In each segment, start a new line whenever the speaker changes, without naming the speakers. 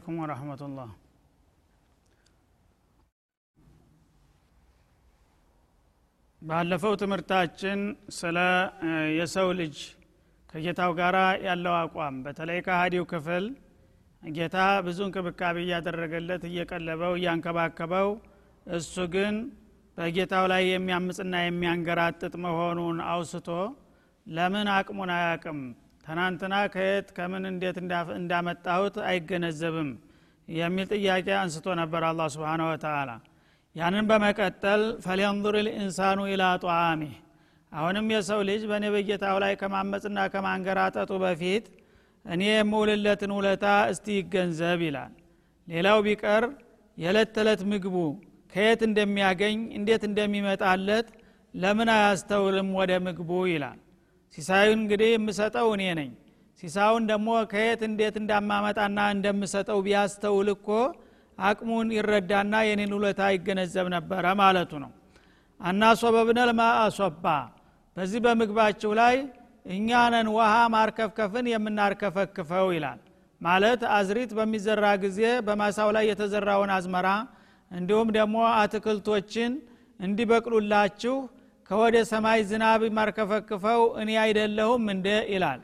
ሰላሙ አለይኩም ወረህመቱላህ ባለፈው ትምህርታችን ስለ የሰው ልጅ ከጌታው ጋር ያለው አቋም በተለይ ከሀዲው ክፍል ጌታ ብዙ እንክብካቤ እያደረገለት እየቀለበው እያንከባከበው እሱ ግን በጌታው ላይ የሚያምፅና የሚያንገራጥጥ መሆኑን አውስቶ ለምን አቅሙን አያቅም ትናንትና ከየት ከምን እንዴት እንዳመጣሁት አይገነዘብም የሚል ጥያቄ አንስቶ ነበር አላ ስብን ወተላ ያንን በመቀጠል ፈልየንظር ልኢንሳኑ ኢላ ጧአሚህ አሁንም የሰው ልጅ በእኔ በጌታው ላይ ከማመፅና ከማንገራጠጡ በፊት እኔ የምውልለትን ውለታ እስቲ ይገንዘብ ይላል። ሌላው ቢቀር የዕለት ተዕለት ምግቡ ከየት እንደሚያገኝ እንዴት እንደሚመጣለት ለምን አያስተውልም ወደ ምግቡ ይላል ሲሳዩን እንግዲህ የምሰጠው እኔ ነኝ። ሲሳውን ደግሞ ከየት እንዴት እንዳማመጣና እንደምሰጠው ቢያስተውል እኮ አቅሙን ይረዳና የኔን ውለታ ይገነዘብ ነበረ ማለቱ ነው። አናሶበብነል ማአሶባ በዚህ በምግባችሁ ላይ እኛነን ውሃ ማርከፍከፍን የምናርከፈክፈው ይላል። ማለት አዝሪት በሚዘራ ጊዜ በማሳው ላይ የተዘራውን አዝመራ እንዲሁም ደግሞ አትክልቶችን እንዲበቅሉላችሁ ከወደ ሰማይ ዝናብ ማርከፈክፈው እኔ አይደለሁም እንደ ይላል።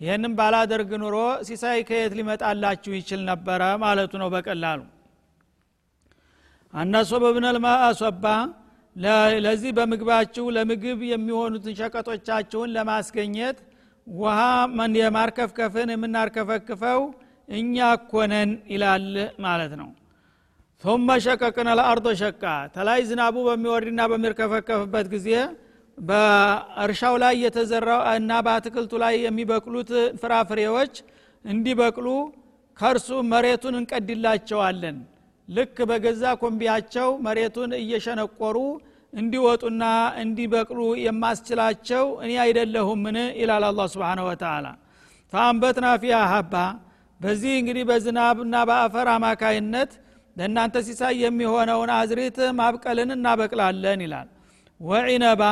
ይህንም ባላደርግ ኑሮ ሲሳይ ከየት ሊመጣላችሁ ይችል ነበረ ማለቱ ነው በቀላሉ። አናሶበብነል ማአሶባ ለዚህ በምግባችሁ ለምግብ የሚሆኑትን ሸቀጦቻችሁን ለማስገኘት ውሃ የማርከፍከፍን የምናርከፈክፈው እኛ ኮነን ይላል ማለት ነው ثم ሸቀቅነ ለአርዶ ሸቃ ተላይ ዝናቡ በሚወርድና በሚርከፈከፍበት ጊዜ በእርሻው ላይ የተዘራው እና በአትክልቱ ላይ የሚበቅሉት ፍራፍሬዎች እንዲበቅሉ ከእርሱ መሬቱን እንቀድላቸዋለን። ልክ በገዛ ኮምቢያቸው መሬቱን እየሸነቆሩ እንዲወጡና እንዲበቅሉ የማስችላቸው እኔ አይደለሁምን? ይላል አላ ስብን ወተላ ፈአንበትና ፊያ ሀባ በዚህ እንግዲህ በዝናብና በአፈር አማካይነት ለእናንተ ሲሳይ የሚሆነውን አዝሪት ማብቀልን እናበቅላለን ይላል። ወዒነባ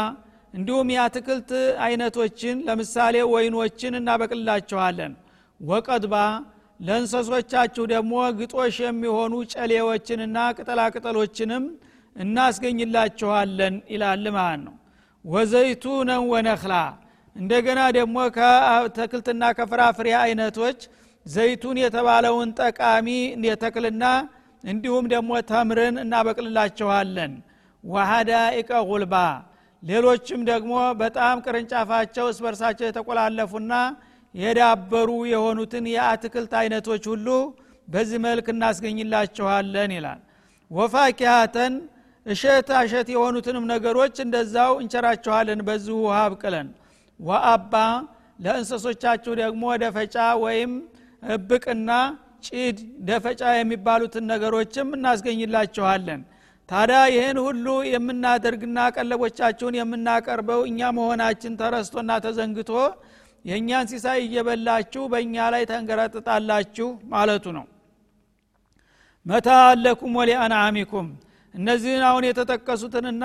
እንዲሁም የአትክልት አይነቶችን ለምሳሌ ወይኖችን እናበቅልላችኋለን ወቀድባ ለእንሰሶቻችሁ ደግሞ ግጦሽ የሚሆኑ ጨሌዎችንና ቅጠላቅጠሎችንም እናስገኝላችኋለን ይላል ማለት ነው። ወዘይቱነን ወነክላ እንደገና ደግሞ ከተክልትና ከፍራፍሬ አይነቶች ዘይቱን የተባለውን ጠቃሚ የተክልና እንዲሁም ደግሞ ተምርን እናበቅልላችኋለን። ወሀዳኢቀ ጉልባ ሌሎችም ደግሞ በጣም ቅርንጫፋቸው እስበርሳቸው የተቆላለፉና የዳበሩ የሆኑትን የአትክልት አይነቶች ሁሉ በዚህ መልክ እናስገኝላችኋለን ይላል። ወፋኪሃተን እሸት አሸት የሆኑትንም ነገሮች እንደዛው እንቸራችኋለን በዚሁ ውሃ አብቅለን። ወአባ ለእንሰሶቻችሁ ደግሞ ደፈጫ ወይም እብቅና ጭድ ደፈጫ የሚባሉትን ነገሮችም እናስገኝላችኋለን። ታዲያ ይህን ሁሉ የምናደርግና ቀለቦቻችሁን የምናቀርበው እኛ መሆናችን ተረስቶና ተዘንግቶ የእኛን ሲሳይ እየበላችሁ በእኛ ላይ ተንገረጥጣላችሁ ማለቱ ነው። መታ ለኩም ወሊአንዓሚኩም። እነዚህን አሁን የተጠቀሱትንና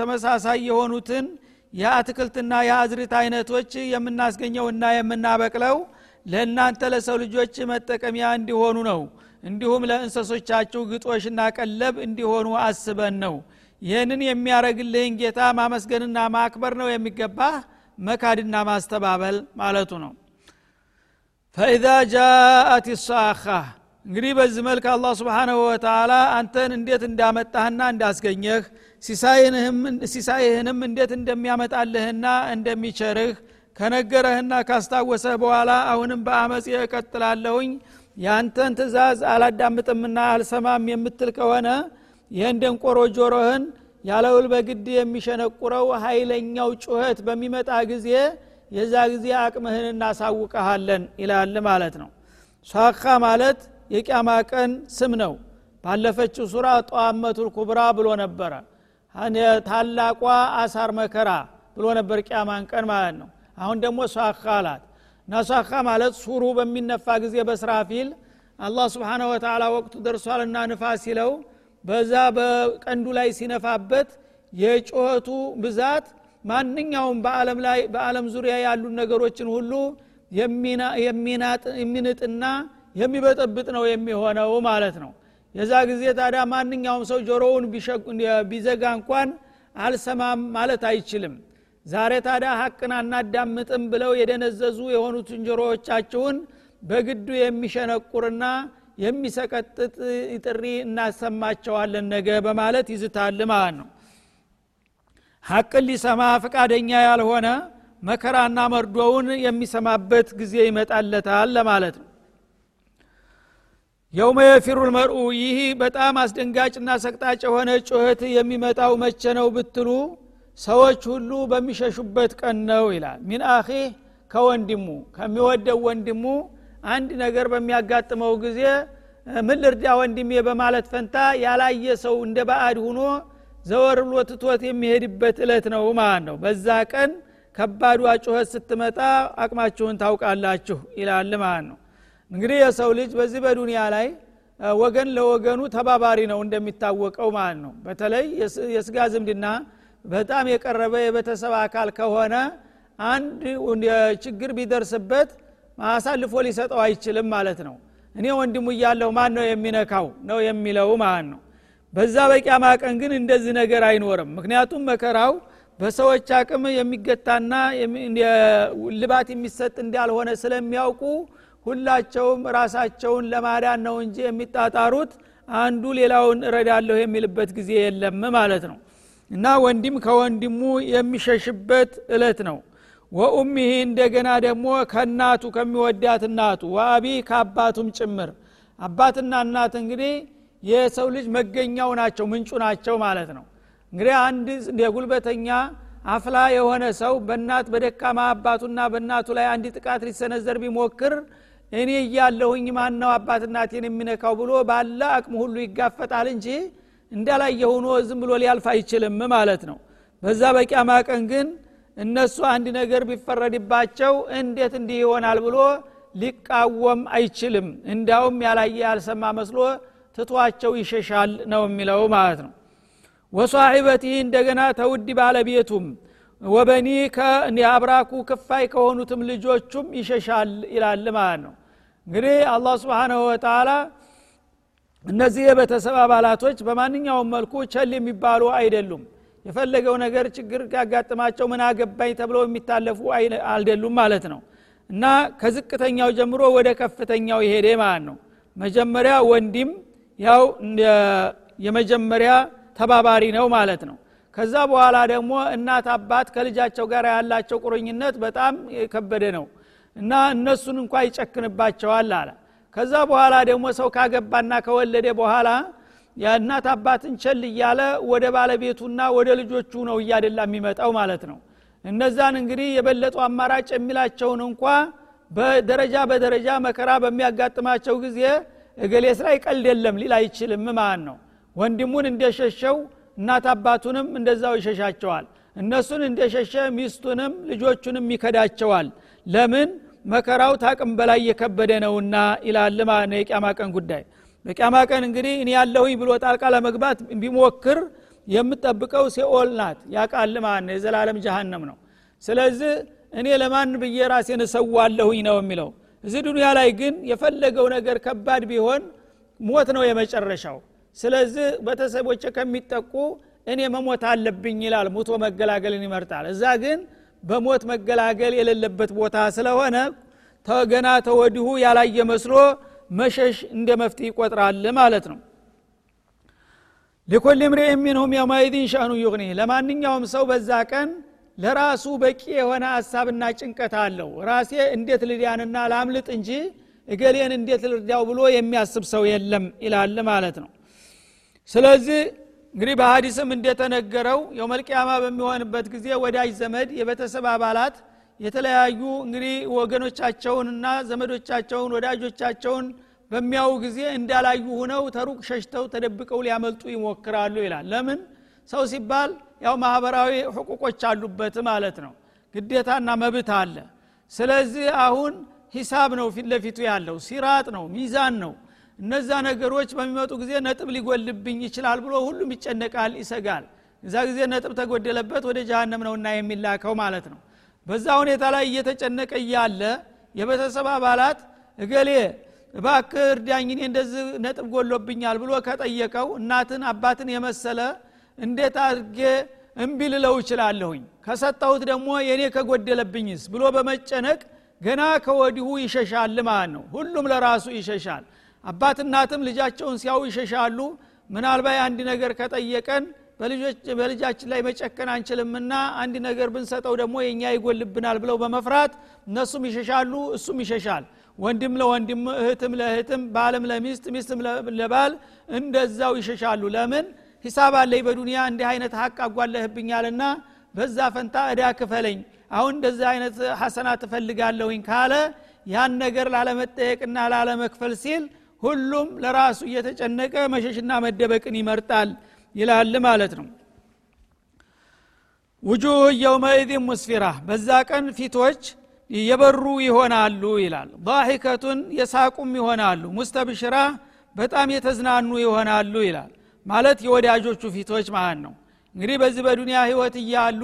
ተመሳሳይ የሆኑትን የአትክልትና የአዝሪት አይነቶች የምናስገኘውና የምናበቅለው ለእናንተ ለሰው ልጆች መጠቀሚያ እንዲሆኑ ነው። እንዲሁም ለእንሰሶቻችሁ ግጦሽና ቀለብ እንዲሆኑ አስበን ነው። ይህንን የሚያረግልህን ጌታ ማመስገንና ማክበር ነው የሚገባህ መካድና ማስተባበል ማለቱ ነው። ፈኢዛ ጃአት ሳኻ። እንግዲህ በዚህ መልክ አላህ ስብሓንሁ ወተላ አንተን እንዴት እንዳመጣህና እንዳስገኘህ ሲሳይህንም እንዴት እንደሚያመጣልህና እንደሚቸርህ ከነገረህና ካስታወሰህ በኋላ አሁንም በአመፅ እቀጥላለሁኝ። ያንተን ትእዛዝ አላዳምጥምና አልሰማም የምትል ከሆነ ይህን ደንቆሮ ጆሮህን ያለውል በግድ የሚሸነቁረው ኃይለኛው ጩኸት በሚመጣ ጊዜ የዛ ጊዜ አቅምህን እናሳውቀሃለን ይላል ማለት ነው። ሷካ ማለት የቅያማ ቀን ስም ነው። ባለፈችው ሱራ ጠዋመቱል ኩብራ ብሎ ነበረ። ታላቋ አሳር መከራ ብሎ ነበር ቅያማን ቀን ማለት ነው አሁን ደግሞ ሷካ አላት። እና ማለት ሱሩ በሚነፋ ጊዜ በስራፊል አላህ ስብሓነ ወተላ ወቅቱ ደርሷልና ንፋስ ሲለው በዛ በቀንዱ ላይ ሲነፋበት የጩኸቱ ብዛት ማንኛውም በአለም ላይ በአለም ዙሪያ ያሉ ነገሮችን ሁሉ የሚንጥና የሚበጠብጥ ነው የሚሆነው ማለት ነው። የዛ ጊዜ ታዲያ ማንኛውም ሰው ጆሮውን ቢዘጋ እንኳን አልሰማም ማለት አይችልም ዛሬ ታዲያ ሀቅን አናዳምጥም ብለው የደነዘዙ የሆኑትን ጆሮዎቻችሁን በግዱ የሚሸነቁርና የሚሰቀጥጥ ጥሪ እናሰማቸዋለን ነገ በማለት ይዝታል ማለት ነው። ሀቅን ሊሰማ ፈቃደኛ ያልሆነ መከራና መርዶውን የሚሰማበት ጊዜ ይመጣለታል ለማለት ነው። የውመ የፊሩ ልመርኡ ይህ በጣም አስደንጋጭና ሰቅጣጭ የሆነ ጩኸት የሚመጣው መቼ ነው ብትሉ ሰዎች ሁሉ በሚሸሹበት ቀን ነው ይላል። ሚን አኺህ ከወንድሙ ከሚወደው ወንድሙ አንድ ነገር በሚያጋጥመው ጊዜ ምን ልርዳ ወንድሜ በማለት ፈንታ ያላየ ሰው እንደ ባዕድ ሁኖ ዘወር ብሎ ትቶት የሚሄድበት እለት ነው ማለት ነው። በዛ ቀን ከባዷ ጩኸት ስትመጣ አቅማችሁን ታውቃላችሁ ይላል ማለት ነው። እንግዲህ የሰው ልጅ በዚህ በዱንያ ላይ ወገን ለወገኑ ተባባሪ ነው እንደሚታወቀው ማለት ነው። በተለይ የስጋ ዝምድና በጣም የቀረበ የቤተሰብ አካል ከሆነ አንድ ችግር ቢደርስበት አሳልፎ ሊሰጠው አይችልም ማለት ነው። እኔ ወንድሙ እያለሁ ማን ነው የሚነካው ነው የሚለው ማለት ነው። በዛ በቂያማ ቀን ግን እንደዚህ ነገር አይኖርም። ምክንያቱም መከራው በሰዎች አቅም የሚገታና ልባት የሚሰጥ እንዳልሆነ ስለሚያውቁ ሁላቸውም ራሳቸውን ለማዳን ነው እንጂ የሚጣጣሩት አንዱ ሌላውን እረዳለሁ የሚልበት ጊዜ የለም ማለት ነው እና ወንድም ከወንድሙ የሚሸሽበት እለት ነው። ወኡሚህ እንደገና ደግሞ ከእናቱ ከሚወዳት እናቱ ወአቢ ከአባቱም ጭምር። አባትና እናት እንግዲህ የሰው ልጅ መገኛው ናቸው ምንጩ ናቸው ማለት ነው። እንግዲህ አንድ የጉልበተኛ አፍላ የሆነ ሰው በእናት በደካማ አባቱና በእናቱ ላይ አንድ ጥቃት ሊሰነዘር ቢሞክር እኔ እያለሁኝ ማነው አባት እናቴን የሚነካው ብሎ ባለ አቅሙ ሁሉ ይጋፈጣል እንጂ እንዳላየ ሆኖ ዝም ብሎ ሊያልፍ አይችልም ማለት ነው። በዛ በቂያማ ቀን ግን እነሱ አንድ ነገር ቢፈረድባቸው እንዴት እንዲህ ይሆናል ብሎ ሊቃወም አይችልም። እንዳውም ያላየ ያልሰማ መስሎ ትቷቸው ይሸሻል ነው የሚለው ማለት ነው። ወሷሒበቲ እንደገና ተውድ ባለቤቱም ወበኒ ከአብራኩ ክፋይ ከሆኑትም ልጆቹም ይሸሻል ይላል ማለት ነው። እንግዲህ አላህ ስብሓንሁ ወተላ እነዚህ የቤተሰብ አባላቶች በማንኛውም መልኩ ቸል የሚባሉ አይደሉም። የፈለገው ነገር ችግር ያጋጥማቸው ምን አገባኝ ተብለው የሚታለፉ አይደሉም ማለት ነው። እና ከዝቅተኛው ጀምሮ ወደ ከፍተኛው ይሄደ ማለት ነው። መጀመሪያ ወንድም ያው የመጀመሪያ ተባባሪ ነው ማለት ነው። ከዛ በኋላ ደግሞ እናት አባት ከልጃቸው ጋር ያላቸው ቁርኝነት በጣም የከበደ ነው። እና እነሱን እንኳ ይጨክንባቸዋል አለ ከዛ በኋላ ደግሞ ሰው ካገባና ከወለደ በኋላ የእናት አባትን ቸል እያለ ወደ ባለቤቱና ወደ ልጆቹ ነው እያደላ የሚመጣው ማለት ነው። እነዛን እንግዲህ የበለጡ አማራጭ የሚላቸውን እንኳ በደረጃ በደረጃ መከራ በሚያጋጥማቸው ጊዜ እገሌ ስራ ይቀልድ የለም ሊል አይችልም ማለት ነው። ወንድሙን እንደሸሸው እናት አባቱንም እንደዛው ይሸሻቸዋል። እነሱን እንደሸሸ ሚስቱንም ልጆቹንም ይከዳቸዋል። ለምን መከራው ታቅም በላይ የከበደ ነውና ይላል ማለት የቅያማ ቀን ጉዳይ። በቅያማ ቀን እንግዲህ እኔ ያለሁኝ ብሎ ጣልቃ ለመግባት ቢሞክር የምጠብቀው ሲኦል ናት። ያቃል ማለት ነው? የዘላለም ጀሃነም ነው። ስለዚህ እኔ ለማን ብዬ ራሴን እሰዋለሁኝ ነው የሚለው? እዚህ ዱኒያ ላይ ግን የፈለገው ነገር ከባድ ቢሆን ሞት ነው የመጨረሻው። ስለዚህ ቤተሰቦች ከሚጠቁ እኔ መሞት አለብኝ ይላል። ሙቶ መገላገልን ይመርጣል። እዛ ግን በሞት መገላገል የሌለበት ቦታ ስለሆነ ገና ተወዲሁ ያላየ መስሎ መሸሽ እንደ መፍትሄ ይቆጥራል ማለት ነው። ሊኩል ምርእ ሚንሁም የውመይድን ሸእኑ ዩግኒ ለማንኛውም ሰው በዛ ቀን ለራሱ በቂ የሆነ ሀሳብና ጭንቀት አለው። ራሴ እንዴት ልዲያንና ላምልጥ እንጂ እገሌን እንዴት ልርዳው ብሎ የሚያስብ ሰው የለም ይላል ማለት ነው። ስለዚህ እንግዲህ በሀዲስም እንደተነገረው የውመልቅያማ በሚሆንበት ጊዜ ወዳጅ ዘመድ የቤተሰብ አባላት የተለያዩ እንግዲህ ወገኖቻቸውንና ዘመዶቻቸውን ወዳጆቻቸውን በሚያው ጊዜ እንዳላዩ ሁነው ተሩቅ ሸሽተው ተደብቀው ሊያመልጡ ይሞክራሉ ይላል። ለምን? ሰው ሲባል ያው ማህበራዊ ሕቁቆች አሉበት ማለት ነው። ግዴታና መብት አለ። ስለዚህ አሁን ሂሳብ ነው ፊት ለፊቱ ያለው ሲራጥ ነው ሚዛን ነው እነዛ ነገሮች በሚመጡ ጊዜ ነጥብ ሊጎልብኝ ይችላል ብሎ ሁሉም ይጨነቃል ይሰጋል። እዛ ጊዜ ነጥብ ተጎደለበት ወደ ጀሃነም ነውና የሚላከው ማለት ነው። በዛ ሁኔታ ላይ እየተጨነቀ እያለ የቤተሰብ አባላት እገሌ
እባክህ እርዳኝ እንደዚህ ነጥብ ጎሎብኛል ብሎ ከጠየቀው እናትን አባትን የመሰለ እንዴት አድርጌ እምቢ ልለው እችላለሁኝ? ከሰጠሁት ደግሞ የእኔ ከጎደለብኝስ ብሎ በመጨነቅ ገና ከወዲሁ ይሸሻል ማለት ነው። ሁሉም ለራሱ ይሸሻል አባት እናትም ልጃቸውን ሲያው ይሸሻሉ። ምናልባት አንድ ነገር ከጠየቀን በልጃችን ላይ መጨከን አንችልምና አንድ ነገር ብንሰጠው ደግሞ የእኛ ይጎልብናል ብለው በመፍራት እነሱም ይሸሻሉ እሱም ይሸሻል። ወንድም ለወንድም እህትም ለእህትም ባልም ለሚስት ሚስትም ለባል እንደዛው ይሸሻሉ። ለምን? ሂሳብ አለኝ በዱንያ እንዲህ አይነት ሀቅ አጓለህብኛልና በዛ ፈንታ እዳ ክፈለኝ። አሁን እንደዚህ አይነት ሐሰና ትፈልጋለሁኝ ካለ ያን ነገር ላለመጠየቅና ላለመክፈል ሲል ሁሉም ለራሱ እየተጨነቀ መሸሽና መደበቅን ይመርጣል ይላል ማለት ነው። ውጁህ የውመኢዝን ሙስፊራ በዛ ቀን ፊቶች የበሩ ይሆናሉ ይላል። ዳሂከቱን የሳቁም ይሆናሉ ሙስተብሽራ በጣም የተዝናኑ ይሆናሉ ይላል። ማለት የወዳጆቹ ፊቶች ማለት ነው። እንግዲህ በዚህ በዱንያ ህይወት እያሉ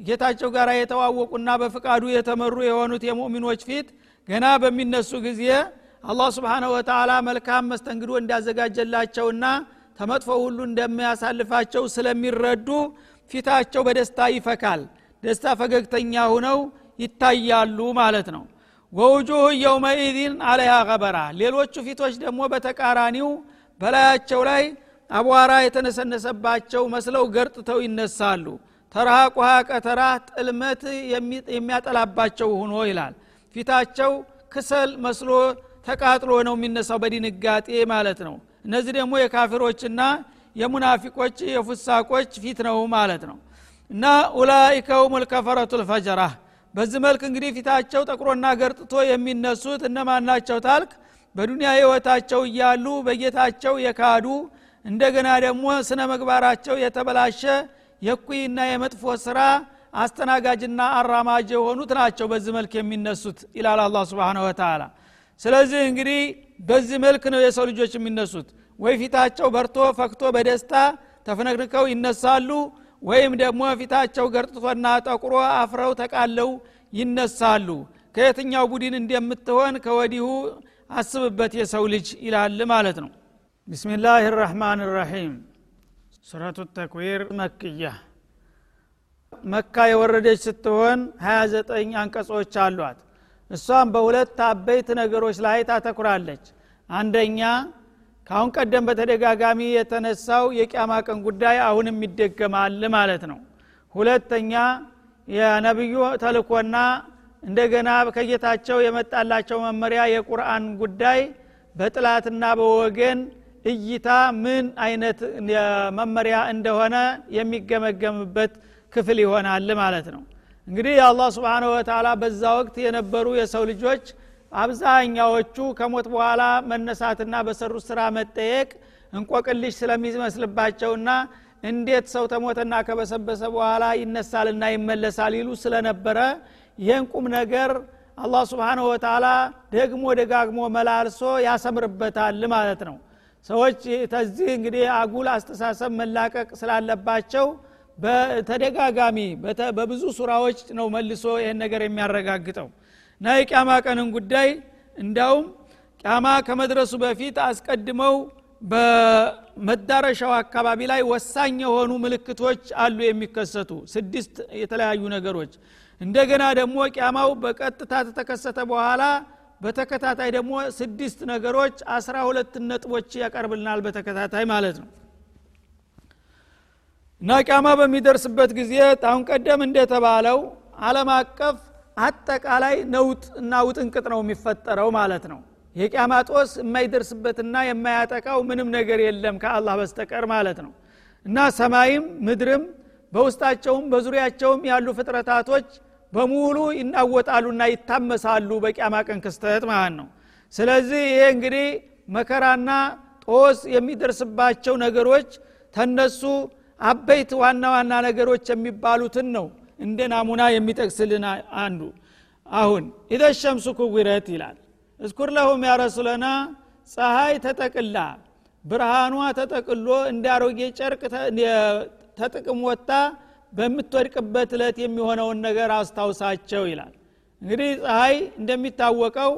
ጌታቸው ጋር የተዋወቁና በፍቃዱ የተመሩ የሆኑት የሙእሚኖች ፊት ገና በሚነሱ ጊዜ አላህ ስብሓንሁ ወተላ መልካም መስተንግዶ እንዳዘጋጀላቸውና ተመጥፎ ሁሉ እንደሚያሳልፋቸው ስለሚረዱ ፊታቸው በደስታ ይፈካል። ደስታ ፈገግተኛ ሁነው ይታያሉ ማለት ነው። ወውጁህ የውመኢዚን አለያ ገበራ። ሌሎቹ ፊቶች ደግሞ በተቃራኒው በላያቸው ላይ አቧራ የተነሰነሰባቸው መስለው ገርጥተው ይነሳሉ። ተራቁሃ ቀተራ ጥልመት የሚያጠላባቸው ሁኖ ይላል። ፊታቸው ክሰል መስሎ ተቃጥሎ ነው የሚነሳው በድንጋጤ ማለት ነው። እነዚህ ደግሞ የካፊሮችና የሙናፊቆች የፉሳቆች ፊት ነው ማለት ነው። እና ኡላይከውም ልከፈረቱ ልፈጀራ በዚህ መልክ እንግዲህ ፊታቸው ጠቁሮና ገርጥቶ የሚነሱት እነማን ናቸው ታልክ? በዱንያ ህይወታቸው እያሉ በጌታቸው የካዱ እንደገና ደግሞ ስነ ምግባራቸው የተበላሸ የኩይና የመጥፎ ስራ አስተናጋጅና አራማጅ የሆኑት ናቸው በዚህ መልክ የሚነሱት ይላል አላ ስብን ወተላ ስለዚህ እንግዲህ በዚህ መልክ ነው የሰው ልጆች የሚነሱት። ወይ ፊታቸው በርቶ ፈክቶ በደስታ ተፍነክንከው ይነሳሉ ወይም ደግሞ ፊታቸው ገርጥቶና ጠቁሮ አፍረው ተቃለው ይነሳሉ። ከየትኛው ቡድን እንደምትሆን ከወዲሁ አስብበት የሰው ልጅ ይላል ማለት ነው። ቢስሚላህ ራህማን ራሒም ሱረቱ ተክዊር መክያ። መካ የወረደች ስትሆን 29 አንቀጾች አሏት እሷም በሁለት አበይት ነገሮች ላይ ታተኩራለች። አንደኛ ካሁን ቀደም በተደጋጋሚ የተነሳው የቅያማ ቀን ጉዳይ አሁንም ይደገማል ማለት ነው። ሁለተኛ የነቢዩ ተልኮና እንደገና ከጌታቸው የመጣላቸው መመሪያ የቁርአን ጉዳይ በጥላትና በወገን እይታ ምን አይነት መመሪያ እንደሆነ የሚገመገምበት ክፍል ይሆናል ማለት ነው እንግዲህ የአላህ ስብንሁ ወተላ በዛ ወቅት የነበሩ የሰው ልጆች አብዛኛዎቹ ከሞት በኋላ መነሳትና በሰሩት ስራ መጠየቅ እንቆቅልሽ ስለሚመስልባቸውና እንዴት ሰው ተሞተና ከበሰበሰ በኋላ ይነሳልና ይመለሳል ይሉ ስለነበረ ይህን ቁም ነገር አላህ ስብንሁ ወተላ ደግሞ ደጋግሞ መላልሶ ያሰምርበታል ማለት ነው። ሰዎች ተዚህ እንግዲህ አጉል አስተሳሰብ መላቀቅ ስላለባቸው በተደጋጋሚ በብዙ ሱራዎች ነው መልሶ ይህን ነገር የሚያረጋግጠው። እና የቅያማ ቀንን ጉዳይ እንዳውም ቅያማ ከመድረሱ በፊት አስቀድመው በመዳረሻው አካባቢ ላይ ወሳኝ የሆኑ ምልክቶች አሉ የሚከሰቱ። ስድስት የተለያዩ ነገሮች። እንደገና ደግሞ ቅያማው በቀጥታ ተተከሰተ በኋላ በተከታታይ ደግሞ ስድስት ነገሮች አስራ ሁለት ነጥቦች ያቀርብልናል በተከታታይ ማለት ነው ቂያማ በሚደርስበት ጊዜ አሁን ቀደም እንደተባለው አለም አቀፍ አጠቃላይ ነውጥ እና ውጥንቅጥ ነው የሚፈጠረው ማለት ነው። የቂያማ ጦስ የማይደርስበትና የማያጠቃው ምንም ነገር የለም ከአላህ በስተቀር ማለት ነው። እና ሰማይም ምድርም በውስጣቸውም በዙሪያቸውም ያሉ ፍጥረታቶች በሙሉ ይናወጣሉና ይታመሳሉ በቂያማ ቀን ክስተት ማለት ነው። ስለዚህ ይሄ እንግዲህ መከራና ጦስ የሚደርስባቸው ነገሮች ተነሱ አበይት ዋና ዋና ነገሮች የሚባሉትን ነው እንደ ናሙና የሚጠቅስልን አንዱ። አሁን ኢደ ሸምሱ ኩዊረት ይላል። እስኩር ለሁም ያረሱለና ፀሐይ ተጠቅላ ብርሃኗ ተጠቅሎ እንደ አሮጌ ጨርቅ ተጥቅም ወጥታ በምትወድቅበት እለት የሚሆነውን ነገር አስታውሳቸው ይላል። እንግዲህ ፀሐይ እንደሚታወቀው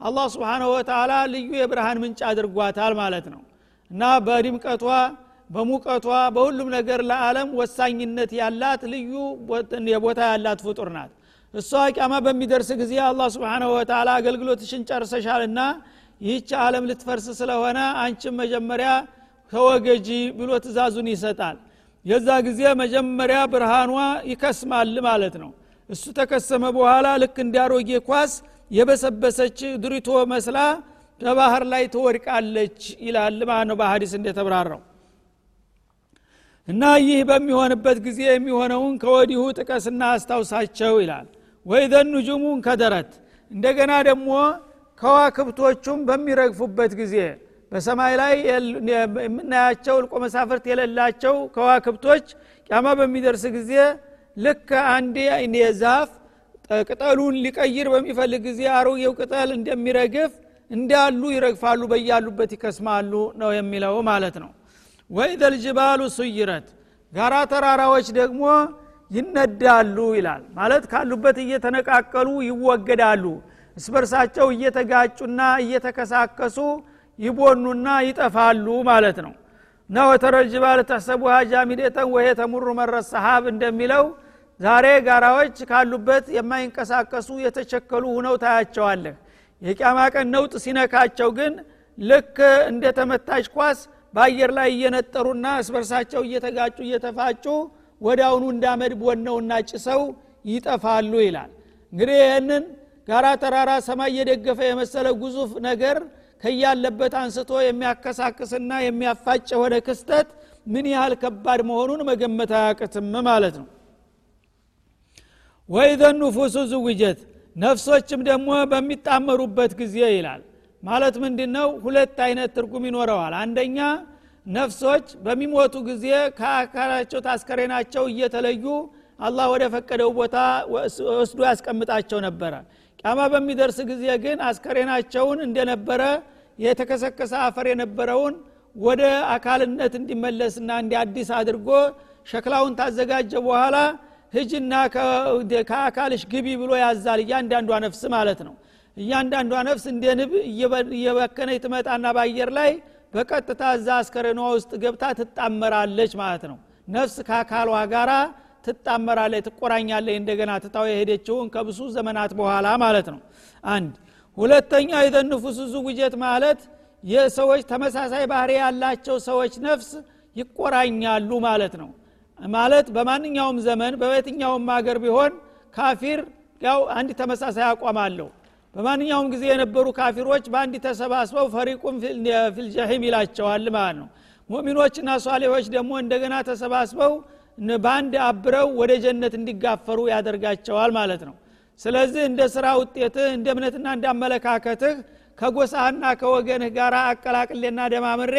አላህ ስብሓንሁ ወተላ ልዩ የብርሃን ምንጭ አድርጓታል ማለት ነው። እና በድምቀቷ በሙቀቷ በሁሉም ነገር ለዓለም ወሳኝነት ያላት ልዩ ቦታ ያላት ፍጡር ናት። እሷ ቂያማ በሚደርስ ጊዜ አላህ ስብሓንሁ ወተላ አገልግሎትሽን ጨርሰሻልና ይህች ዓለም ልትፈርስ ስለሆነ አንቺም መጀመሪያ ተወገጂ ብሎ ትእዛዙን ይሰጣል። የዛ ጊዜ መጀመሪያ ብርሃኗ ይከስማል ማለት ነው። እሱ ተከሰመ በኋላ ልክ እንዲያሮጌ ኳስ የበሰበሰች ድሪቶ መስላ በባህር ላይ ትወድቃለች ይላል ማለት ነው በሀዲስ እንደተብራራው እና ይህ በሚሆንበት ጊዜ የሚሆነውን ከወዲሁ ጥቀስና አስታውሳቸው ይላል። ወይዘ ኑጁሙን ከደረት እንደገና ደግሞ ከዋክብቶቹም በሚረግፉበት ጊዜ በሰማይ ላይ የምናያቸው እልቆ መሳፍርት የሌላቸው ከዋክብቶች ቂያማ በሚደርስ ጊዜ ልክ አንድ ዛፍ ቅጠሉን ሊቀይር በሚፈልግ ጊዜ አሮጌው ቅጠል እንደሚረግፍ እንዳሉ ይረግፋሉ በያሉበት ይከስማሉ ነው የሚለው ማለት ነው ወኢዘ ልጅባሉ ሱይረት ጋራ ተራራዎች ደግሞ ይነዳሉ ይላል። ማለት ካሉበት እየተነቃቀሉ ይወገዳሉ። እስበርሳቸው እየተጋጩና እየተከሳከሱ ይቦኑና ይጠፋሉ ማለት ነው። እና ወተረል ጅባል ተሕሰቡሃ ጃሚደተን ወሄ ተሙሩ መረ ሰሃብ እንደሚለው ዛሬ ጋራዎች ካሉበት የማይንቀሳቀሱ የተቸከሉ ሁነው ታያቸዋለህ። የቅያማ ቀን ነውጥ ሲነካቸው ግን ልክ እንደ ተመታች ኳስ በአየር ላይ እየነጠሩና እስበርሳቸው እየተጋጩ እየተፋጩ ወዳውኑ እንዳመድ ቦነውና ጭሰው ይጠፋሉ ይላል። እንግዲህ ይህንን ጋራ ተራራ ሰማይ እየደገፈ የመሰለ ጉዙፍ ነገር ከያለበት አንስቶ የሚያከሳክስና የሚያፋጭ የሆነ ክስተት ምን ያህል ከባድ መሆኑን መገመት አያቅትም ማለት ነው። ወኢዘ ኑፉሱ ዝውጀት ነፍሶችም ደግሞ በሚጣመሩበት ጊዜ ይላል ማለት ምንድ ነው ሁለት አይነት ትርጉም ይኖረዋል። አንደኛ ነፍሶች በሚሞቱ ጊዜ ከአካላቸው ታስከሬናቸው እየተለዩ አላህ ወደ ፈቀደው ቦታ ወስዶ ያስቀምጣቸው ነበረ። ቃማ በሚደርስ ጊዜ ግን አስከሬናቸውን እንደነበረ የተከሰከሰ አፈር የነበረውን ወደ አካልነት እንዲመለስና እንዲ አዲስ አድርጎ ሸክላውን ታዘጋጀ በኋላ ህጅና ከአካልሽ ግቢ ብሎ ያዛል እያንዳንዷ ነፍስ ማለት ነው እያንዳንዷ ነፍስ እንደ ንብ እየበከነች ትመጣና በአየር ላይ በቀጥታ እዛ አስከሬኗ ውስጥ ገብታ ትጣመራለች ማለት ነው። ነፍስ ከአካሏ ጋራ ትጣመራለች ትቆራኛለች እንደገና ትታው የሄደችውን ከብሱ ዘመናት በኋላ ማለት ነው። አንድ ሁለተኛ የተንፉሱ ዝውጀት ማለት የሰዎች ተመሳሳይ ባህሪ ያላቸው ሰዎች ነፍስ ይቆራኛሉ ማለት ነው። ማለት በማንኛውም ዘመን በየትኛውም ሀገር ቢሆን ካፊር ያው አንድ ተመሳሳይ አቋም አለው በማንኛውም ጊዜ የነበሩ ካፊሮች በአንድ ተሰባስበው ፈሪቁም ፊልጀሂም ይላቸዋል ማለት ነው። ሙሚኖችና ሷሌዎች ደግሞ እንደገና ተሰባስበው በአንድ አብረው ወደ ጀነት እንዲጋፈሩ ያደርጋቸዋል ማለት ነው። ስለዚህ እንደ ስራ ውጤትህ እንደ እምነትና እንደ አመለካከትህ ከጎሳህና ከወገንህ ጋር አቀላቅሌና ደማምሬ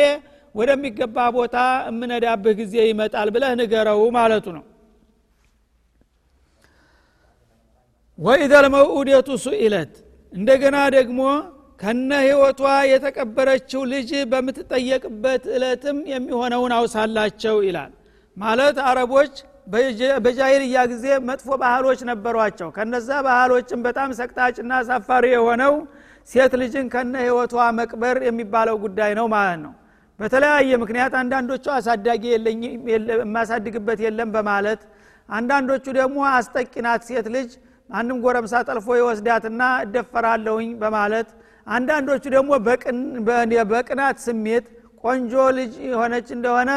ወደሚገባ ቦታ እምነዳብህ ጊዜ ይመጣል ብለህ ንገረው ማለቱ ነው። ወኢዘ ልመውኡደቱ ሱኢለት እንደገና ደግሞ ከነ ህይወቷ የተቀበረችው ልጅ በምትጠየቅበት እለትም የሚሆነውን አውሳላቸው ይላል። ማለት አረቦች በጃይልያ ጊዜ መጥፎ ባህሎች ነበሯቸው። ከነዛ ባህሎችም በጣም ሰቅጣጭና አሳፋሪ የሆነው ሴት ልጅን ከነ ህይወቷ መቅበር የሚባለው ጉዳይ ነው ማለት ነው። በተለያየ ምክንያት አንዳንዶቹ አሳዳጊ የማሳድግበት የለም በማለት አንዳንዶቹ ደግሞ አስጠቂናት ሴት ልጅ አንድም ጎረምሳ ጠልፎ ይወስዳትና እደፈራለሁኝ በማለት አንዳንዶቹ ደግሞ በቅናት ስሜት ቆንጆ ልጅ የሆነች እንደሆነ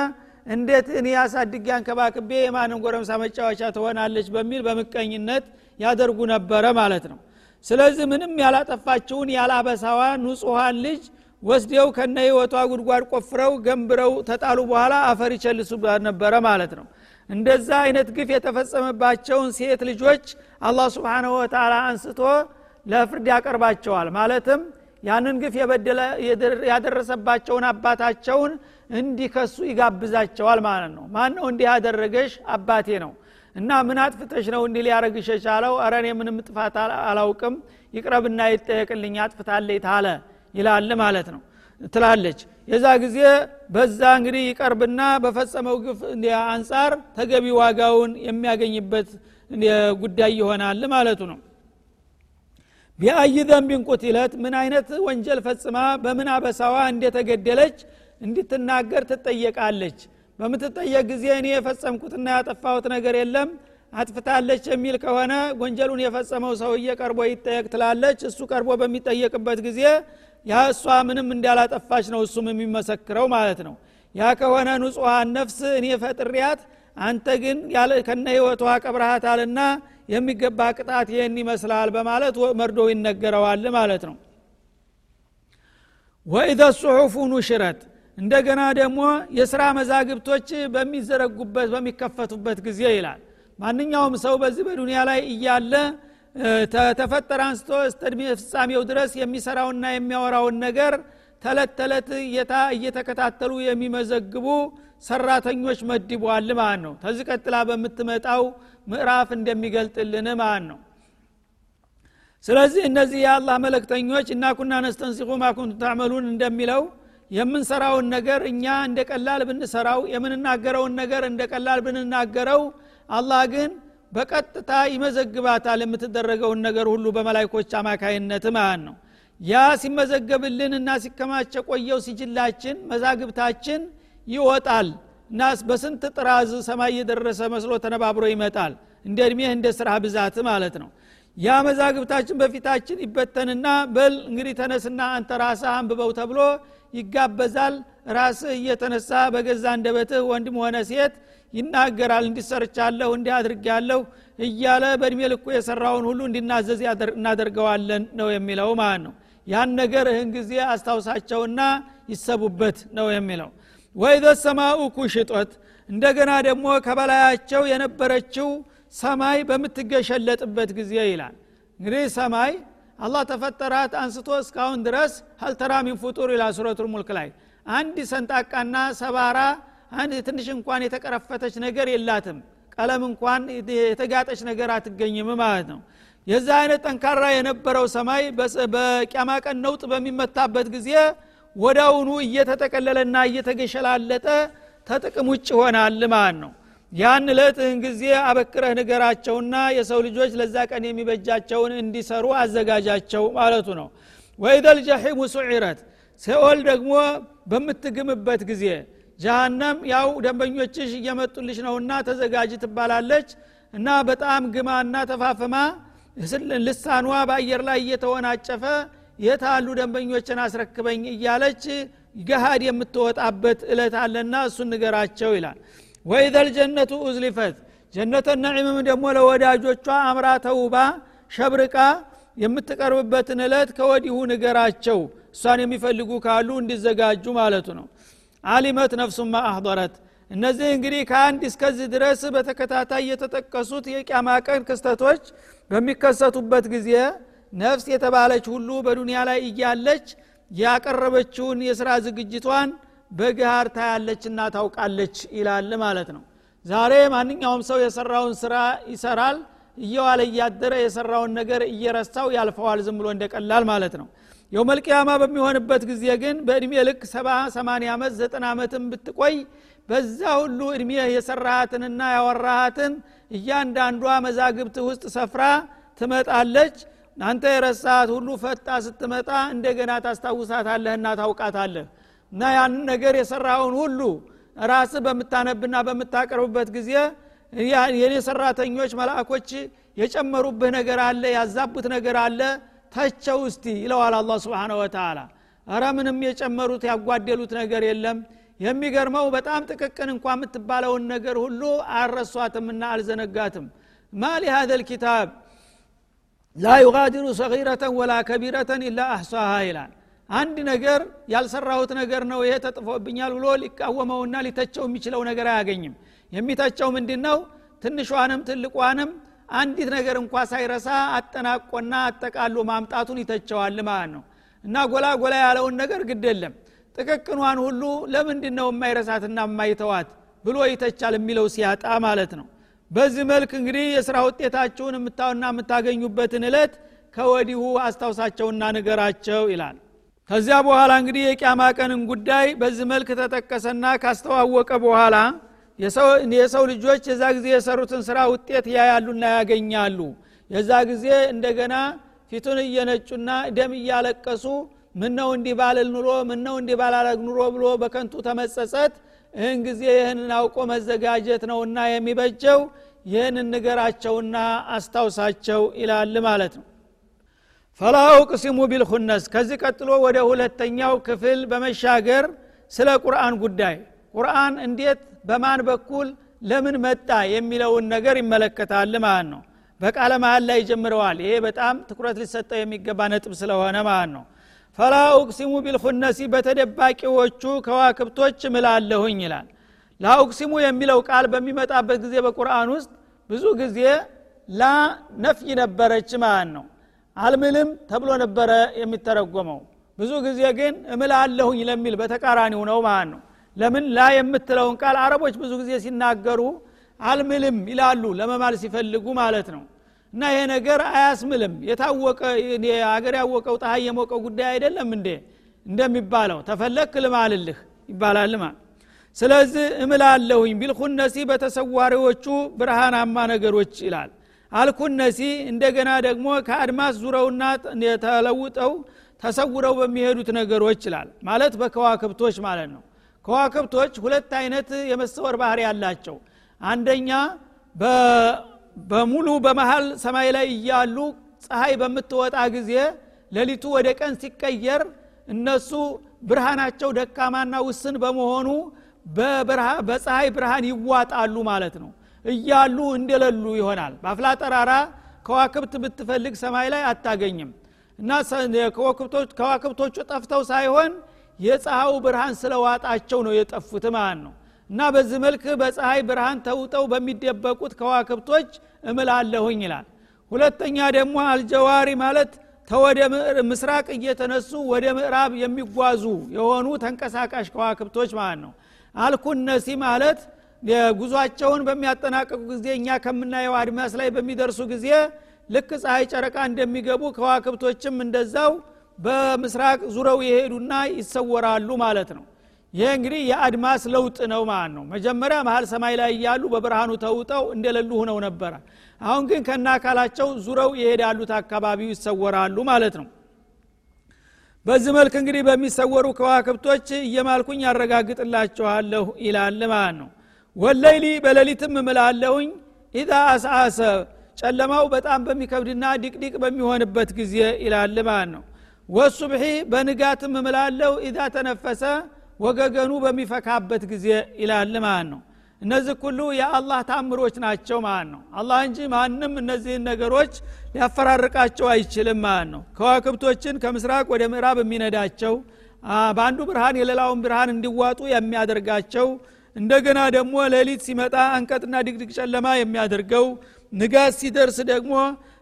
እንዴት እኔ አሳድጌ አንከባክቤ የማንም ጎረምሳ መጫወቻ ትሆናለች በሚል በምቀኝነት ያደርጉ ነበረ ማለት ነው። ስለዚህ ምንም ያላጠፋችውን ያላበሳዋ ንጹሐን ልጅ ወስደው ከነ ህይወቷ ጉድጓድ ቆፍረው ገንብረው ተጣሉ በኋላ አፈር ይቸልሱ ነበረ ማለት ነው እንደዛ አይነት ግፍ የተፈጸመባቸውን ሴት ልጆች አላህ ስብንሁ ወተላ አንስቶ ለፍርድ ያቀርባቸዋል። ማለትም ያንን ግፍ ያደረሰባቸውን አባታቸውን እንዲከሱ ይጋብዛቸዋል ማለት ነው። ማን ነው እንዲህ ያደረገሽ? አባቴ ነው። እና ምን አጥፍተሽ ነው እንዲህ ሊያረግሽ የቻለው? አረኔ ምንም ጥፋት አላውቅም። ይቅረብና ይጠየቅልኝ አጥፍታለች ታለ ይላል ማለት ነው። ትላለች የዛ ጊዜ በዛ እንግዲህ ይቀርብና በፈጸመው ግፍ አንጻር ተገቢ ዋጋውን የሚያገኝበት ጉዳይ ይሆናል ማለቱ ነው። ቢአይ ዘንቢን ቁትለት ምን አይነት ወንጀል ፈጽማ በምን አበሳዋ እንደተገደለች እንድትናገር ትጠየቃለች። በምትጠየቅ ጊዜ እኔ የፈጸምኩትና ያጠፋሁት ነገር የለም አጥፍታለች የሚል ከሆነ ወንጀሉን የፈጸመው ሰውዬ ቀርቦ ይጠየቅ ትላለች። እሱ ቀርቦ በሚጠየቅበት ጊዜ ያ እሷ ምንም እንዳላጠፋች ነው እሱም የሚመሰክረው ማለት ነው። ያ ከሆነ ንጹሐን ነፍስ እኔ ፈጥሪያት አንተ ግን ከነ ህይወቷ ቀብረሃታልና የሚገባ ቅጣት ይህን ይመስላል በማለት መርዶ ይነገረዋል ማለት ነው። ወኢዘ ሱሑፉ ኑሽረት እንደገና ደግሞ የስራ መዛግብቶች በሚዘረጉበት በሚከፈቱበት ጊዜ ይላል። ማንኛውም ሰው በዚህ በዱንያ ላይ እያለ ተፈጠረ አንስቶ እስተ እድሜ ፍጻሜው ድረስ የሚሰራውና የሚያወራውን ነገር ተለት ተለት እየተከታተሉ የሚመዘግቡ ሰራተኞች መድቧል ማለት ነው ተዚህ ቀጥላ በምትመጣው ምዕራፍ እንደሚገልጥልን ማለት ነው ስለዚህ እነዚህ የአላህ መለክተኞች እና ኩና ነስተንሲቁ ማኩንቱ ታዕመሉን እንደሚለው የምንሰራውን ነገር እኛ እንደ ቀላል ብንሰራው የምንናገረውን ነገር እንደ ቀላል ብንናገረው አላህ ግን በቀጥታ ይመዘግባታል የምትደረገውን ነገር ሁሉ በመላይኮች አማካይነት ማለት ነው። ያ ሲመዘገብልን እና ሲከማቸ ቆየው ሲጅላችን መዛግብታችን ይወጣል። እና በስንት ጥራዝ ሰማይ እየደረሰ መስሎ ተነባብሮ ይመጣል። እንደ እድሜህ እንደ ስራ ብዛት ማለት ነው። ያ መዛግብታችን በፊታችን ይበተንና በል እንግዲህ ተነስና አንተ ራስህ አንብበው ተብሎ ይጋበዛል። ራስህ እየተነሳ በገዛ እንደበትህ ወንድም ሆነ ሴት ይናገራል እንዲሰርቻለሁ እንዲህ አድርጌያለሁ እያለ በእድሜ ልኩ የሰራውን ሁሉ እንዲናዘዝ እናደርገዋለን ነው የሚለው ማለት ነው። ያን ነገር እህን ጊዜ አስታውሳቸውና ይሰቡበት ነው የሚለው። ወይዘ ሰማኡ ኩሽጦት እንደገና ደግሞ ከበላያቸው የነበረችው ሰማይ በምትገሸለጥበት ጊዜ ይላል። እንግዲህ ሰማይ አላህ ተፈጠራት አንስቶ እስካሁን ድረስ ሀልተራ ሚን ፉጡር ይላል ሱረቱል ሙልክ ላይ። አንድ ሰንጣቃና ሰባራ አንድ ትንሽ እንኳን የተቀረፈተች ነገር የላትም። ቀለም እንኳን የተጋጠች ነገር አትገኝም ማለት ነው። የዛ አይነት ጠንካራ የነበረው ሰማይ በቂያማ ቀን ነውጥ በሚመታበት ጊዜ ወዳውኑ እየተጠቀለለና እየተገሸላለጠ ተጥቅም ውጭ ይሆናል ማለት ነው። ያን እለትህን ጊዜ አበክረህ ንገራቸውና የሰው ልጆች ለዛ ቀን የሚበጃቸውን እንዲሰሩ አዘጋጃቸው ማለቱ ነው። ወኢደል ጀሒሙ ሱዒረት ሲኦል ደግሞ በምትግምበት ጊዜ ጀሃነም ያው ደንበኞችሽ እየመጡልሽ ነውና ተዘጋጅ ትባላለች። እና በጣም ግማና ተፋፍማ ልሳኗ በአየር ላይ እየተወናጨፈ የታሉ ደንበኞችን አስረክበኝ እያለች ገሃድ የምትወጣበት እለት አለና እሱን ንገራቸው ይላል። ወኢዘል ጀነቱ ኡዝሊፈት ጀነተ ነዒምም ደግሞ ለወዳጆቿ አምራ ተውባ ሸብርቃ የምትቀርብበትን እለት ከወዲሁ ንገራቸው። እሷን የሚፈልጉ ካሉ እንዲዘጋጁ ማለቱ ነው አሊመት ነፍሱማ አህضረት። እነዚህ እንግዲህ ከአንድ እስከዚህ ድረስ በተከታታይ የተጠቀሱት የቅያማ ቀን ክስተቶች በሚከሰቱበት ጊዜ ነፍስ የተባለች ሁሉ በዱንያ ላይ እያለች ያቀረበችውን የስራ ዝግጅቷን በግሃር ታያለችና ታውቃለች ይላል ማለት ነው። ዛሬ ማንኛውም ሰው የሰራውን ስራ ይሰራል እየዋለ እያደረ የሰራውን ነገር እየረሳው ያልፈዋል ዝም ብሎ እንደቀላል ማለት ነው የውመልቅያማ በሚሆንበት ጊዜ ግን በእድሜ ልክ ሰባ ሰማኒያ ዓመት ዘጠና ዓመትን ብትቆይ በዛ ሁሉ እድሜ የሰራሃትንና ያወራሃትን እያንዳንዷ መዛግብት ውስጥ ሰፍራ ትመጣለች። አንተ የረሳሃት ሁሉ ፈጣ ስትመጣ እንደገና ታስታውሳታለህና ታውቃታለህ። እና ያንን ነገር የሰራውን ሁሉ ራስህ በምታነብና በምታቀርብበት ጊዜ የኔ ሰራተኞች መላእኮች የጨመሩብህ ነገር አለ ያዛቡት ነገር አለ ተቸው እስቲ ይለዋል አላ ስብን ወተላ እረ ምንም የጨመሩት ያጓደሉት ነገር የለም። የሚገርመው በጣም ጥቅቅን እንኳ የምትባለውን ነገር ሁሉ አልረሷትምና አልዘነጋትም። ማ ሊሃذ ልኪታብ ላ ዩጋዲሩ ሰጊረተን ወላ ከቢረተን ኢላ አሕሷሃ ይላል። አንድ ነገር ያልሰራሁት ነገር ነው ይሄ ተጥፎብኛል ብሎ ሊቃወመውና ሊተቸው የሚችለው ነገር አያገኝም። የሚተቸው ምንድን ነው ትንሿንም ትልቋንም አንዲት ነገር እንኳ ሳይረሳ አጠናቆና አጠቃሎ ማምጣቱን ይተቸዋል ማለት ነው። እና ጎላ ጎላ ያለውን ነገር ግድ የለም። ጥቅቅኗን ሁሉ ለምንድን ነው የማይረሳትና የማይተዋት ብሎ ይተቻል የሚለው ሲያጣ ማለት ነው። በዚህ መልክ እንግዲህ የስራ ውጤታችሁን የምታውና የምታገኙበትን እለት ከወዲሁ አስታውሳቸውና ንገራቸው ይላል። ከዚያ በኋላ እንግዲህ የቅያማ ቀንን ጉዳይ በዚህ መልክ ተጠቀሰና ካስተዋወቀ በኋላ የሰው ልጆች የዛ ጊዜ የሰሩትን ስራ ውጤት ያያሉና ያገኛሉ። የዛ ጊዜ እንደገና ፊቱን እየነጩና ደም እያለቀሱ ምነው እንዲህ ባልል ኑሮ ምነው እንዲህ ባላረግ ኑሮ ብሎ በከንቱ ተመጸጸት። ይህን ጊዜ ይህንን አውቆ መዘጋጀት ነውና የሚበጀው። ይህንን ንገራቸውና አስታውሳቸው ይላል ማለት ነው። ፈላ ኡቅሲሙ ቢልኹነስ። ከዚህ ቀጥሎ ወደ ሁለተኛው ክፍል በመሻገር ስለ ቁርአን ጉዳይ ቁርአን እንዴት በማን በኩል ለምን መጣ የሚለውን ነገር ይመለከታል ማለት ነው። በቃለ መሀል ላይ ጀምረዋል። ይሄ በጣም ትኩረት ሊሰጠው የሚገባ ነጥብ ስለሆነ ማለት ነው። ፈላ ኡቅሲሙ ቢልኹነሲ በተደባቂዎቹ ከዋክብቶች ምላለሁኝ ይላል። ላኡቅሲሙ የሚለው ቃል በሚመጣበት ጊዜ በቁርአን ውስጥ ብዙ ጊዜ ላ ነፍይ ነበረች ማለት ነው። አልምልም ተብሎ ነበረ የሚተረጎመው። ብዙ ጊዜ ግን እምላለሁኝ ለሚል በተቃራኒው ነው ማለት ነው ለምን ላ የምትለውን ቃል አረቦች ብዙ ጊዜ ሲናገሩ አልምልም ይላሉ ለመማል ሲፈልጉ ማለት ነው። እና ይሄ ነገር አያስምልም። የታወቀ አገር ያወቀው ፀሐይ የሞቀው ጉዳይ አይደለም እንዴ? እንደሚባለው ተፈለክ ልማልልህ ይባላል ማለት ስለዚህ እምላለሁኝ ቢልኩነሲ በተሰዋሪዎቹ ብርሃናማ ነገሮች ይላል። አልኩነሲ እንደገና ደግሞ ከአድማስ ዙረውና ተለውጠው ተሰውረው በሚሄዱት ነገሮች ይላል። ማለት በከዋክብቶች ማለት ነው ከዋክብቶች ሁለት አይነት የመሰወር ባህር ያላቸው። አንደኛ በሙሉ በመሀል ሰማይ ላይ እያሉ ፀሐይ በምትወጣ ጊዜ ሌሊቱ ወደ ቀን ሲቀየር እነሱ ብርሃናቸው ደካማና ውስን በመሆኑ በፀሐይ ብርሃን ይዋጣሉ ማለት ነው። እያሉ እንደሌሉ ይሆናል። በአፍላ ጠራራ ከዋክብት ብትፈልግ ሰማይ ላይ አታገኝም። እና ከዋክብቶቹ ጠፍተው ሳይሆን የፀሐዩ ብርሃን ስለዋጣቸው ነው የጠፉት ማለት ነው። እና በዚህ መልክ በፀሐይ ብርሃን ተውጠው በሚደበቁት ከዋክብቶች እምላለሁኝ ይላል። ሁለተኛ ደግሞ አልጀዋሪ ማለት ተወደ ምስራቅ እየተነሱ ወደ ምዕራብ የሚጓዙ የሆኑ ተንቀሳቃሽ ከዋክብቶች ማለት ነው። አልኩነሲ ማለት ጉዟቸውን በሚያጠናቀቁ ጊዜ እኛ ከምናየው አድማስ ላይ በሚደርሱ ጊዜ ልክ ፀሐይ ጨረቃ እንደሚገቡ ከዋክብቶችም እንደዛው በምስራቅ ዙረው የሄዱና ይሰወራሉ ማለት ነው። ይህ እንግዲህ የአድማስ ለውጥ ነው ማለት ነው። መጀመሪያ መሀል ሰማይ ላይ እያሉ በብርሃኑ ተውጠው እንደሌሉ ሁነው ነበረ። አሁን ግን ከና አካላቸው ዙረው የሄዳሉት አካባቢው ይሰወራሉ ማለት ነው። በዚህ መልክ እንግዲህ በሚሰወሩ ከዋክብቶች እየማልኩኝ ያረጋግጥላችኋለሁ ይላል ማለት ነው። ወለይሊ በሌሊትም እምላለሁኝ ኢዛ አስአሰ ጨለማው በጣም በሚከብድና ዲቅዲቅ በሚሆንበት ጊዜ ይላል ማለት ነው ወሱብሒ በንጋትም እምላለሁ ኢዛ ተነፈሰ ወገገኑ በሚፈካበት ጊዜ ይላል ማለት ነው። እነዚህ ሁሉ የአላህ ታምሮች ናቸው ማለት ነው። አላህ እንጂ ማንም እነዚህን ነገሮች ሊያፈራርቃቸው አይችልም ማለት ነው። ከዋክብቶችን ከምስራቅ ወደ ምዕራብ የሚነዳቸው በአንዱ ብርሃን የሌላውን ብርሃን እንዲዋጡ የሚያደርጋቸው እንደገና ደግሞ ሌሊት ሲመጣ አንቀጥና ድቅድቅ ጨለማ የሚያደርገው ንጋት ሲደርስ ደግሞ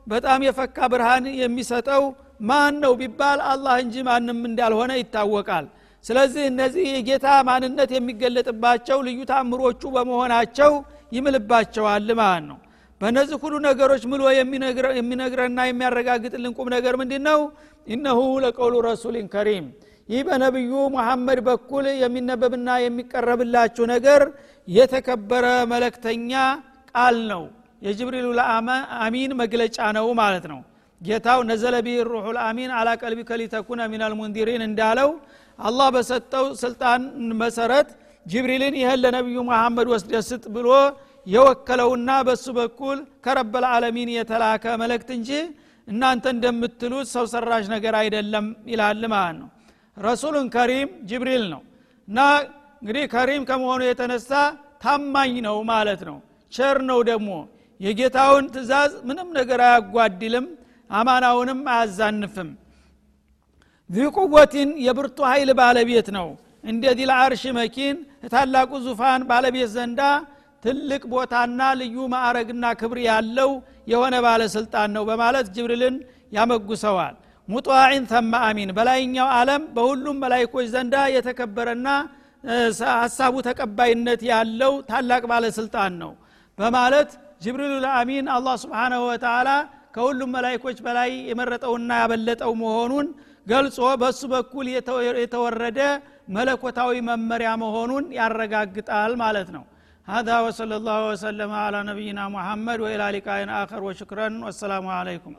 በጣም የፈካ ብርሃን የሚሰጠው ማን ነው ቢባል አላህ እንጂ ማንም እንዳልሆነ ይታወቃል። ስለዚህ እነዚህ የጌታ ማንነት የሚገለጥባቸው ልዩ ታምሮቹ በመሆናቸው ይምልባቸዋል ማለት ነው። በእነዚህ ሁሉ ነገሮች ምሎ የሚነግረና የሚያረጋግጥልን ቁም ነገር ምንድ ነው ኢነሁ ለቀውሉ ረሱሊን ከሪም። ይህ በነቢዩ ሙሐመድ በኩል የሚነበብና የሚቀረብላችሁ ነገር የተከበረ መለክተኛ ቃል ነው። የጅብሪሉ አሚን መግለጫ ነው ማለት ነው ጌታው ነዘለ ቢህ ሩሑ ልአሚን አላ ቀልቢከ ሊተኩነ ሚናል ሙንዲሪን እንዳለው አላህ በሰጠው ስልጣን መሰረት ጅብሪልን ይህን ለነቢዩ መሐመድ ወስደስጥ ብሎ የወከለውና በሱ በኩል ከረበል ዓለሚን የተላከ መልእክት እንጂ እናንተ እንደምትሉት ሰው ሰራሽ ነገር አይደለም ይላል ማለት ነው። ረሱሉን ከሪም ጅብሪል ነው። እና እንግዲህ ከሪም ከመሆኑ የተነሳ ታማኝ ነው ማለት ነው። ቸር ነው ደግሞ። የጌታውን ትእዛዝ ምንም ነገር አያጓድልም አማናውንም አያዛንፍም። ዚቁወቲን የብርቱ ኃይል ባለቤት ነው። እንደ ዲል አርሽ መኪን ታላቁ ዙፋን ባለቤት ዘንዳ ትልቅ ቦታና ልዩ ማዕረግና ክብር ያለው የሆነ ባለስልጣን ነው በማለት ጅብሪልን ያመጉሰዋል። ሙጧዒን ተማ አሚን። በላይኛው ዓለም በሁሉም መላይኮች ዘንዳ የተከበረና ሀሳቡ ተቀባይነት ያለው ታላቅ ባለስልጣን ነው በማለት ጅብሪሉ ለአሚን አላህ ስብሓናሁ ወተላ ከሁሉም መላይኮች በላይ የመረጠውና ያበለጠው መሆኑን ገልጾ በሱ በኩል የተወረደ መለኮታዊ መመሪያ መሆኑን ያረጋግጣል ማለት ነው هذا وصلى الله وسلم على نبينا محمد وإلى لقاء آخر وشكرا والسلام عليكم